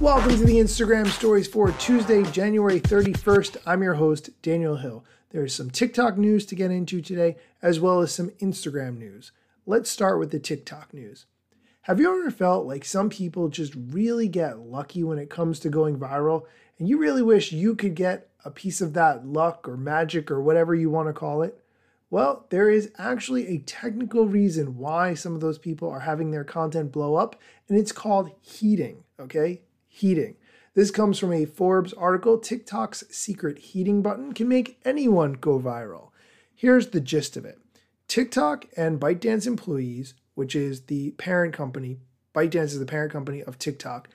Welcome to the Instagram stories for Tuesday, January 31st. I'm your host, Daniel Hill. There's some TikTok news to get into today, as well as some Instagram news. Let's start with the TikTok news. Have you ever felt like some people just really get lucky when it comes to going viral, and you really wish you could get a piece of that luck or magic or whatever you want to call it? Well, there is actually a technical reason why some of those people are having their content blow up, and it's called heating, okay? Heating. This comes from a Forbes article. TikTok's secret heating button can make anyone go viral. Here's the gist of it TikTok and ByteDance employees, which is the parent company, ByteDance is the parent company of TikTok.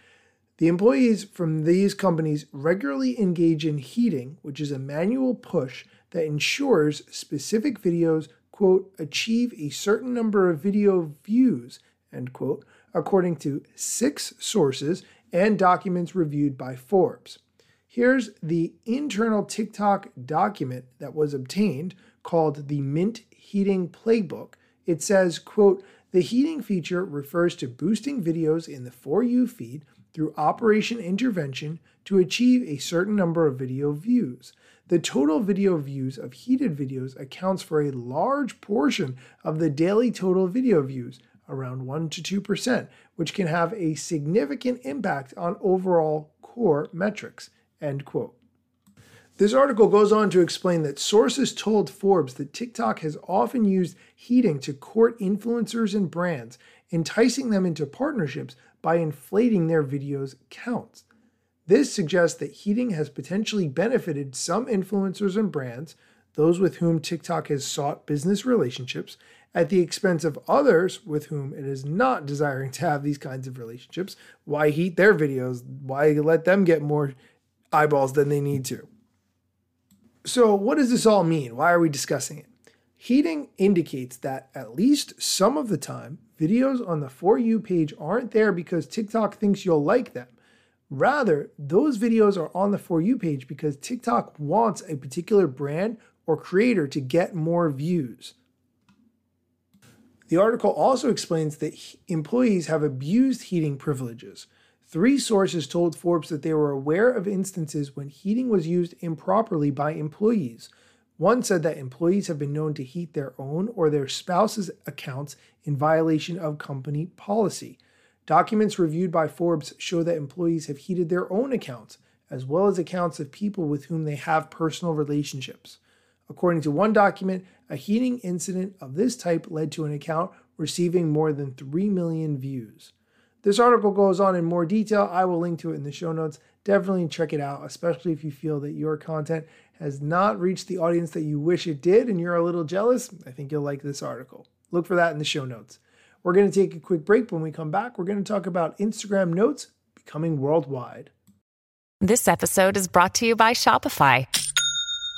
The employees from these companies regularly engage in heating, which is a manual push that ensures specific videos, quote, achieve a certain number of video views, end quote, according to six sources and documents reviewed by Forbes. Here's the internal TikTok document that was obtained called the Mint Heating Playbook. It says, quote, the heating feature refers to boosting videos in the For You feed through operation intervention to achieve a certain number of video views. The total video views of heated videos accounts for a large portion of the daily total video views, around 1 to 2%, which can have a significant impact on overall core metrics. End quote. This article goes on to explain that sources told Forbes that TikTok has often used heating to court influencers and brands, enticing them into partnerships by inflating their videos' counts. This suggests that heating has potentially benefited some influencers and brands, those with whom TikTok has sought business relationships, at the expense of others with whom it is not desiring to have these kinds of relationships. Why heat their videos? Why let them get more eyeballs than they need to? So, what does this all mean? Why are we discussing it? Heating indicates that at least some of the time, videos on the For You page aren't there because TikTok thinks you'll like them. Rather, those videos are on the For You page because TikTok wants a particular brand or creator to get more views. The article also explains that employees have abused heating privileges. Three sources told Forbes that they were aware of instances when heating was used improperly by employees. One said that employees have been known to heat their own or their spouse's accounts in violation of company policy. Documents reviewed by Forbes show that employees have heated their own accounts, as well as accounts of people with whom they have personal relationships. According to one document, a heating incident of this type led to an account receiving more than 3 million views. This article goes on in more detail. I will link to it in the show notes. Definitely check it out, especially if you feel that your content has not reached the audience that you wish it did and you're a little jealous. I think you'll like this article. Look for that in the show notes. We're going to take a quick break. When we come back, we're going to talk about Instagram notes becoming worldwide. This episode is brought to you by Shopify.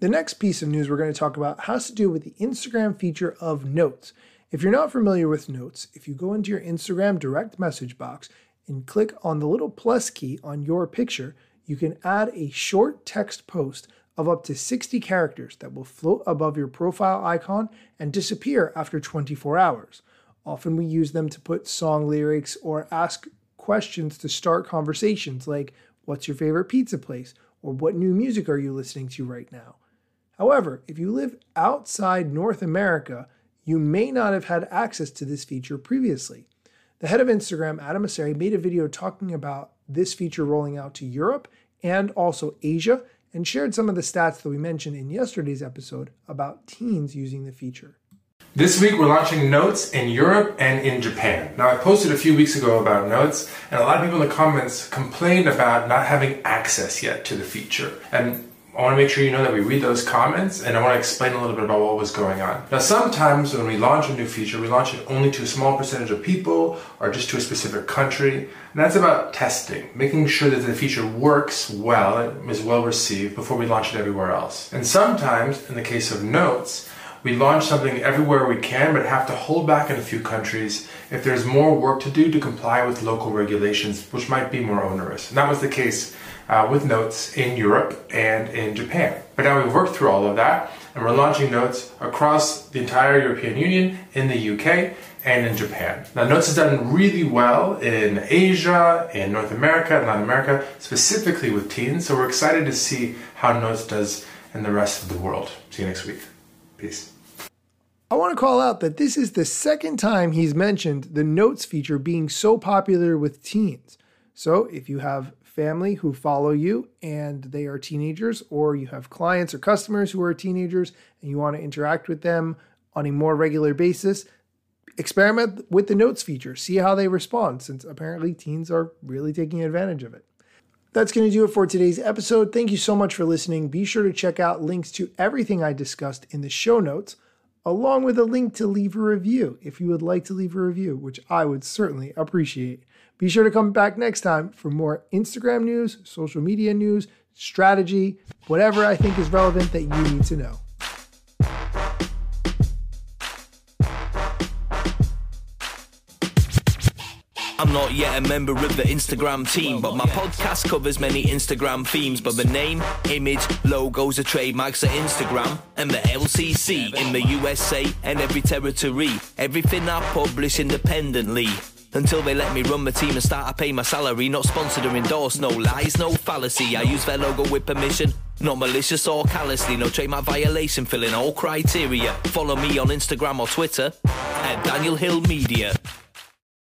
The next piece of news we're going to talk about has to do with the Instagram feature of Notes. If you're not familiar with Notes, if you go into your Instagram direct message box and click on the little plus key on your picture, you can add a short text post of up to 60 characters that will float above your profile icon and disappear after 24 hours. Often we use them to put song lyrics or ask questions to start conversations like, What's your favorite pizza place? or What new music are you listening to right now? However, if you live outside North America, you may not have had access to this feature previously. The head of Instagram, Adam Mosseri, made a video talking about this feature rolling out to Europe and also Asia and shared some of the stats that we mentioned in yesterday's episode about teens using the feature. This week we're launching Notes in Europe and in Japan. Now I posted a few weeks ago about Notes and a lot of people in the comments complained about not having access yet to the feature. And I want to make sure you know that we read those comments and I want to explain a little bit about what was going on. Now, sometimes when we launch a new feature, we launch it only to a small percentage of people or just to a specific country. And that's about testing, making sure that the feature works well, and is well received before we launch it everywhere else. And sometimes, in the case of notes, we launch something everywhere we can, but have to hold back in a few countries if there's more work to do to comply with local regulations, which might be more onerous. And that was the case uh, with Notes in Europe and in Japan. But now we've worked through all of that, and we're launching Notes across the entire European Union, in the UK, and in Japan. Now, Notes has done really well in Asia, in North America, and Latin America, specifically with teens. So we're excited to see how Notes does in the rest of the world. See you next week. Peace. I want to call out that this is the second time he's mentioned the Notes feature being so popular with teens. So if you have family who follow you and they are teenagers, or you have clients or customers who are teenagers and you want to interact with them on a more regular basis, experiment with the notes feature. See how they respond, since apparently teens are really taking advantage of it. That's going to do it for today's episode. Thank you so much for listening. Be sure to check out links to everything I discussed in the show notes, along with a link to leave a review if you would like to leave a review, which I would certainly appreciate. Be sure to come back next time for more Instagram news, social media news, strategy, whatever I think is relevant that you need to know. I'm not yet a member of the Instagram team, but my podcast covers many Instagram themes. But the name, image, logos are trademarks of Instagram and the LCC in the USA and every territory. Everything I publish independently. Until they let me run my team and start to pay my salary. Not sponsored or endorsed, no lies, no fallacy. I use their logo with permission. Not malicious or callously, no trademark violation, filling all criteria. Follow me on Instagram or Twitter at Daniel Hill Media.